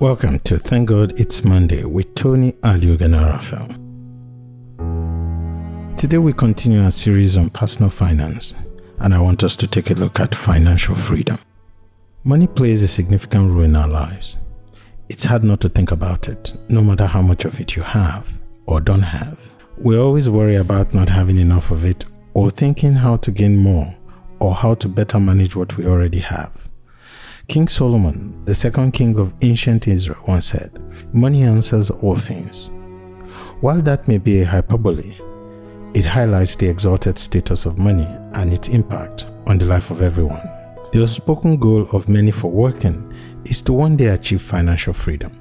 Welcome to Thank God It's Monday with Tony Aliuganarafel. Today we continue our series on personal finance, and I want us to take a look at financial freedom. Money plays a significant role in our lives. It's hard not to think about it, no matter how much of it you have or don't have. We always worry about not having enough of it or thinking how to gain more or how to better manage what we already have. King Solomon, the second king of ancient Israel, once said, Money answers all things. While that may be a hyperbole, it highlights the exalted status of money and its impact on the life of everyone. The unspoken goal of many for working is to one day achieve financial freedom.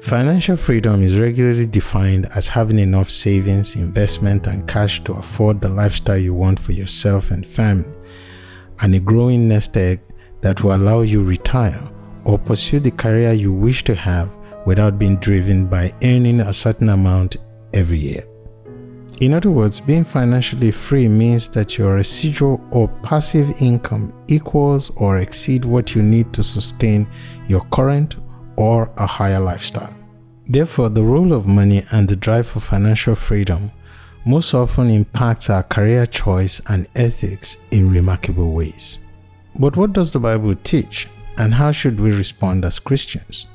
Financial freedom is regularly defined as having enough savings, investment, and cash to afford the lifestyle you want for yourself and family, and a growing nest egg that will allow you to retire or pursue the career you wish to have without being driven by earning a certain amount every year. In other words, being financially free means that your residual or passive income equals or exceed what you need to sustain your current or a higher lifestyle. Therefore, the role of money and the drive for financial freedom most often impacts our career choice and ethics in remarkable ways. But what does the Bible teach, and how should we respond as Christians?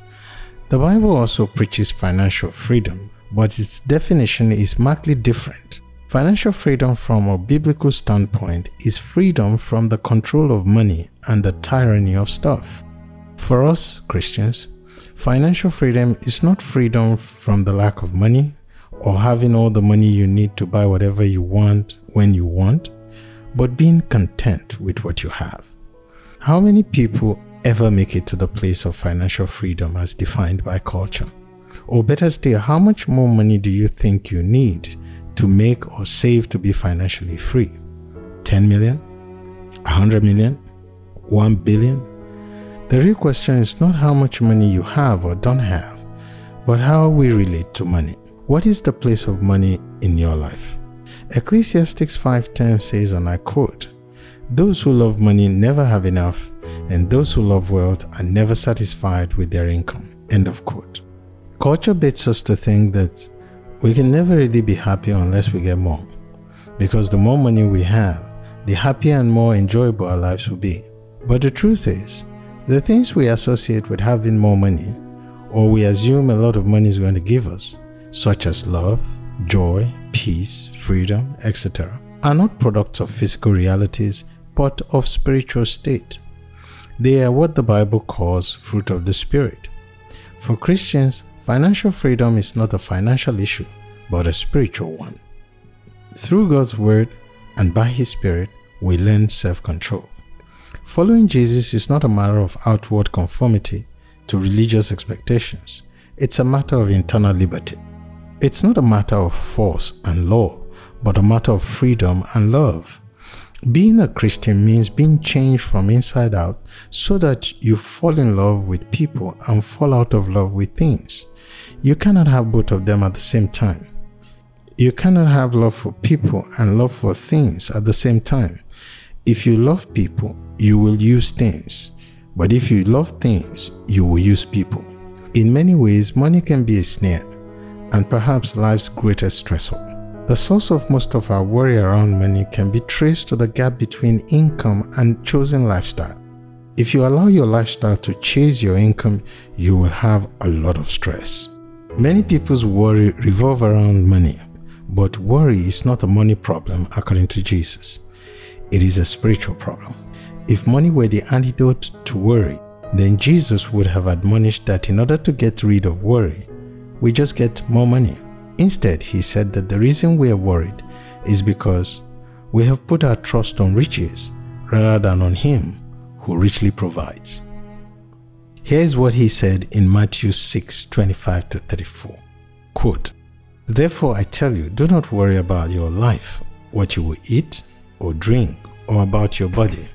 The Bible also preaches financial freedom, but its definition is markedly different. Financial freedom from a biblical standpoint is freedom from the control of money and the tyranny of stuff. For us Christians, financial freedom is not freedom from the lack of money or having all the money you need to buy whatever you want when you want, but being content with what you have. How many people ever make it to the place of financial freedom as defined by culture? Or better still, how much more money do you think you need to make or save to be financially free? 10 million? 100 million? 1 billion? The real question is not how much money you have or don't have, but how we relate to money. What is the place of money in your life? Ecclesiastes 5:10 says and I quote, those who love money never have enough, and those who love wealth are never satisfied with their income. End of quote. Culture bids us to think that we can never really be happy unless we get more. Because the more money we have, the happier and more enjoyable our lives will be. But the truth is, the things we associate with having more money, or we assume a lot of money is going to give us, such as love, joy, peace, freedom, etc., are not products of physical realities but of spiritual state. They are what the Bible calls fruit of the Spirit. For Christians, financial freedom is not a financial issue, but a spiritual one. Through God's Word and by His Spirit, we learn self control. Following Jesus is not a matter of outward conformity to religious expectations, it's a matter of internal liberty. It's not a matter of force and law, but a matter of freedom and love. Being a Christian means being changed from inside out so that you fall in love with people and fall out of love with things. You cannot have both of them at the same time. You cannot have love for people and love for things at the same time. If you love people, you will use things. But if you love things, you will use people. In many ways, money can be a snare and perhaps life's greatest stressor. The source of most of our worry around money can be traced to the gap between income and chosen lifestyle. If you allow your lifestyle to chase your income, you will have a lot of stress. Many people's worry revolve around money, but worry is not a money problem according to Jesus. It is a spiritual problem. If money were the antidote to worry, then Jesus would have admonished that in order to get rid of worry, we just get more money. Instead, he said that the reason we are worried is because we have put our trust on riches rather than on Him who richly provides. Here is what he said in Matthew 6 25 to 34. Quote, Therefore I tell you, do not worry about your life, what you will eat or drink, or about your body,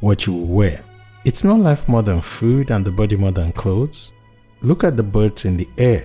what you will wear. It's not life more than food and the body more than clothes. Look at the birds in the air.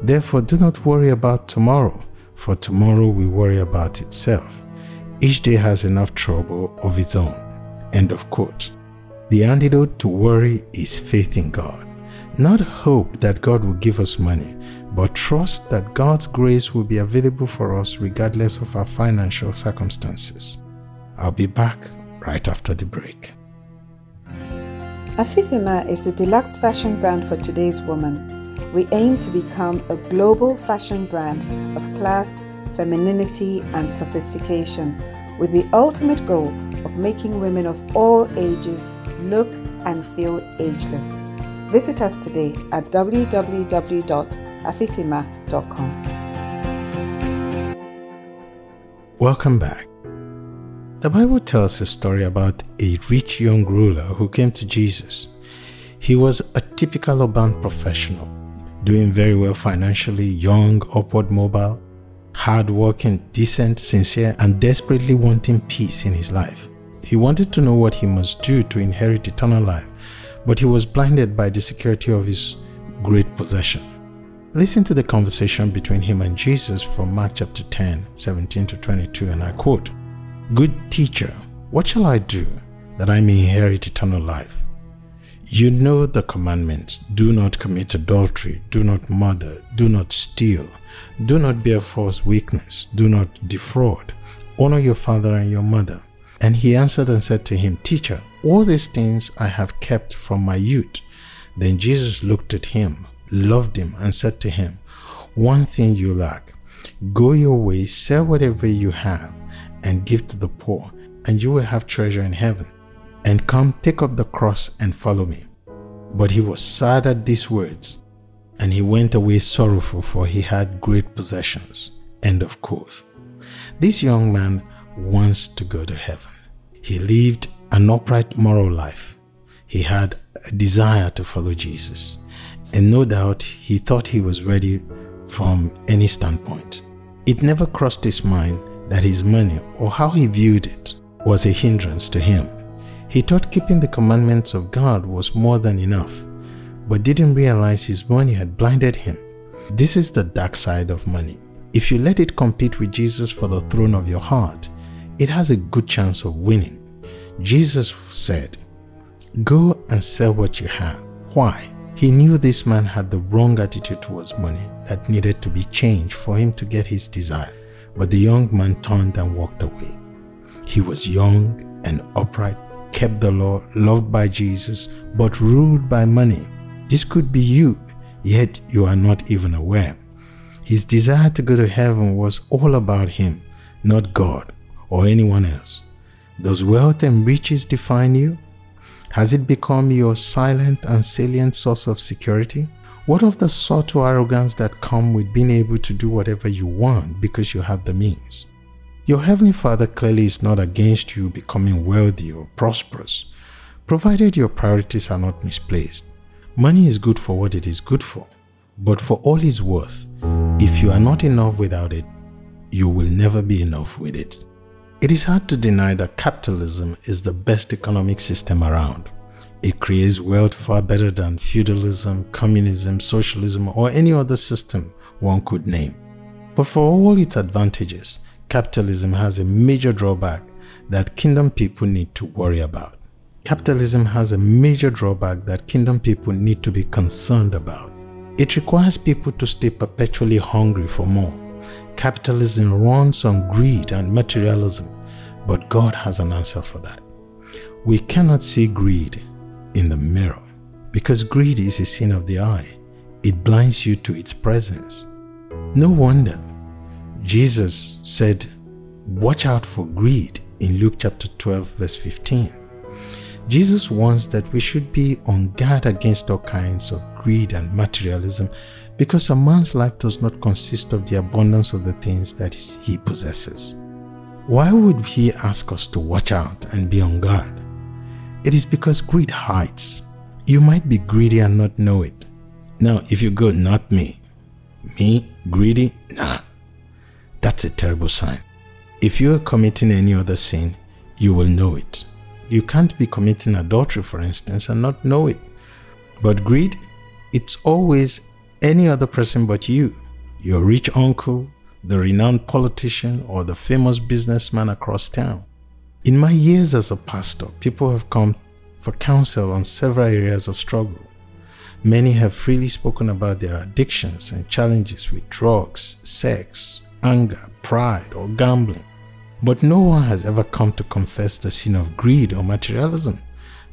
Therefore, do not worry about tomorrow, for tomorrow will worry about itself. Each day has enough trouble of its own. End of quote. The antidote to worry is faith in God. Not hope that God will give us money, but trust that God's grace will be available for us regardless of our financial circumstances. I'll be back right after the break. Afifima is the deluxe fashion brand for today's woman. We aim to become a global fashion brand of class, femininity, and sophistication, with the ultimate goal of making women of all ages look and feel ageless. Visit us today at www.afifima.com. Welcome back. The Bible tells a story about a rich young ruler who came to Jesus. He was a typical urban professional, doing very well financially, young, upward mobile, hardworking, decent, sincere, and desperately wanting peace in his life. He wanted to know what he must do to inherit eternal life but he was blinded by the security of his great possession. Listen to the conversation between him and Jesus from Mark chapter 10, 17 to 22, and I quote Good teacher, what shall I do that I may inherit eternal life? You know the commandments do not commit adultery, do not murder, do not steal, do not bear false witness, do not defraud, honor your father and your mother. And he answered and said to him, Teacher, all these things I have kept from my youth. Then Jesus looked at him, loved him, and said to him, One thing you lack. Go your way, sell whatever you have, and give to the poor, and you will have treasure in heaven. And come, take up the cross and follow me. But he was sad at these words, and he went away sorrowful, for he had great possessions. End of quote. This young man wants to go to heaven. He lived an upright moral life. He had a desire to follow Jesus. And no doubt he thought he was ready from any standpoint. It never crossed his mind that his money or how he viewed it was a hindrance to him. He thought keeping the commandments of God was more than enough, but didn't realize his money had blinded him. This is the dark side of money. If you let it compete with Jesus for the throne of your heart, it has a good chance of winning. Jesus said, Go and sell what you have. Why? He knew this man had the wrong attitude towards money that needed to be changed for him to get his desire. But the young man turned and walked away. He was young and upright, kept the law, loved by Jesus, but ruled by money. This could be you, yet you are not even aware. His desire to go to heaven was all about him, not God or anyone else. Does wealth and riches define you? Has it become your silent and salient source of security? What of the subtle arrogance that come with being able to do whatever you want because you have the means? Your Heavenly Father clearly is not against you becoming wealthy or prosperous, provided your priorities are not misplaced. Money is good for what it is good for, but for all its worth, if you are not enough without it, you will never be enough with it. It is hard to deny that capitalism is the best economic system around. It creates wealth far better than feudalism, communism, socialism, or any other system one could name. But for all its advantages, capitalism has a major drawback that kingdom people need to worry about. Capitalism has a major drawback that kingdom people need to be concerned about. It requires people to stay perpetually hungry for more Capitalism runs on greed and materialism, but God has an answer for that. We cannot see greed in the mirror because greed is a sin of the eye. it blinds you to its presence. No wonder Jesus said, Watch out for greed in Luke chapter 12, verse 15. Jesus warns that we should be on guard against all kinds of greed and materialism because a man's life does not consist of the abundance of the things that he possesses. Why would he ask us to watch out and be on guard? It is because greed hides. You might be greedy and not know it. Now, if you go, not me, me, greedy, nah, that's a terrible sign. If you are committing any other sin, you will know it. You can't be committing adultery, for instance, and not know it. But greed, it's always any other person but you. Your rich uncle, the renowned politician, or the famous businessman across town. In my years as a pastor, people have come for counsel on several areas of struggle. Many have freely spoken about their addictions and challenges with drugs, sex, anger, pride, or gambling. But no one has ever come to confess the sin of greed or materialism.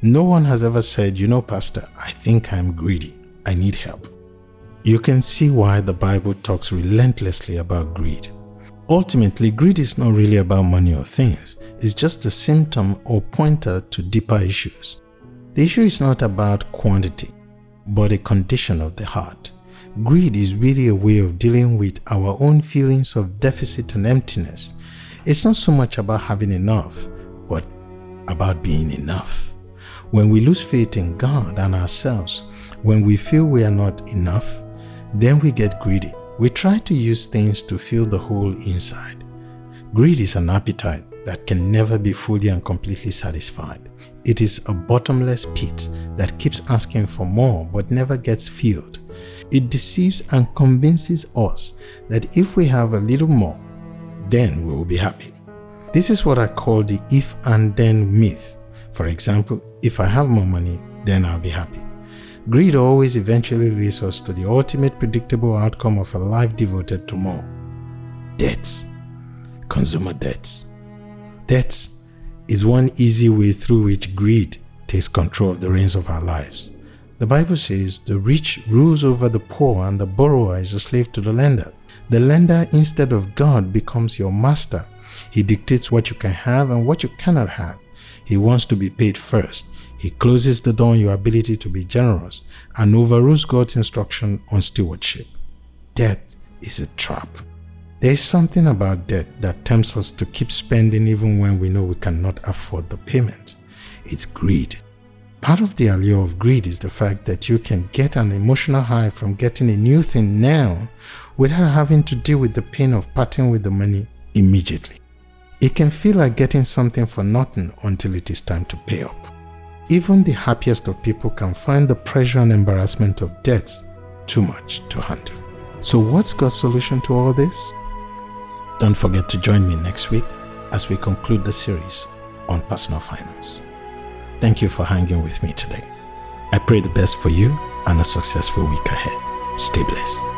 No one has ever said, You know, Pastor, I think I'm greedy. I need help. You can see why the Bible talks relentlessly about greed. Ultimately, greed is not really about money or things, it's just a symptom or pointer to deeper issues. The issue is not about quantity, but a condition of the heart. Greed is really a way of dealing with our own feelings of deficit and emptiness. It's not so much about having enough, but about being enough. When we lose faith in God and ourselves, when we feel we are not enough, then we get greedy. We try to use things to fill the hole inside. Greed is an appetite that can never be fully and completely satisfied. It is a bottomless pit that keeps asking for more but never gets filled. It deceives and convinces us that if we have a little more, then we will be happy. This is what I call the if and then myth. For example, if I have more money, then I'll be happy. Greed always eventually leads us to the ultimate predictable outcome of a life devoted to more debts, consumer debts. Debts is one easy way through which greed takes control of the reins of our lives. The Bible says the rich rules over the poor and the borrower is a slave to the lender. The lender, instead of God, becomes your master. He dictates what you can have and what you cannot have. He wants to be paid first. He closes the door on your ability to be generous and overrules God's instruction on stewardship. Debt is a trap. There is something about debt that tempts us to keep spending even when we know we cannot afford the payment. It's greed. Part of the allure of greed is the fact that you can get an emotional high from getting a new thing now without having to deal with the pain of parting with the money immediately. It can feel like getting something for nothing until it is time to pay up. Even the happiest of people can find the pressure and embarrassment of debts too much to handle. So, what's God's solution to all this? Don't forget to join me next week as we conclude the series on personal finance. Thank you for hanging with me today. I pray the best for you and a successful week ahead. Stay blessed.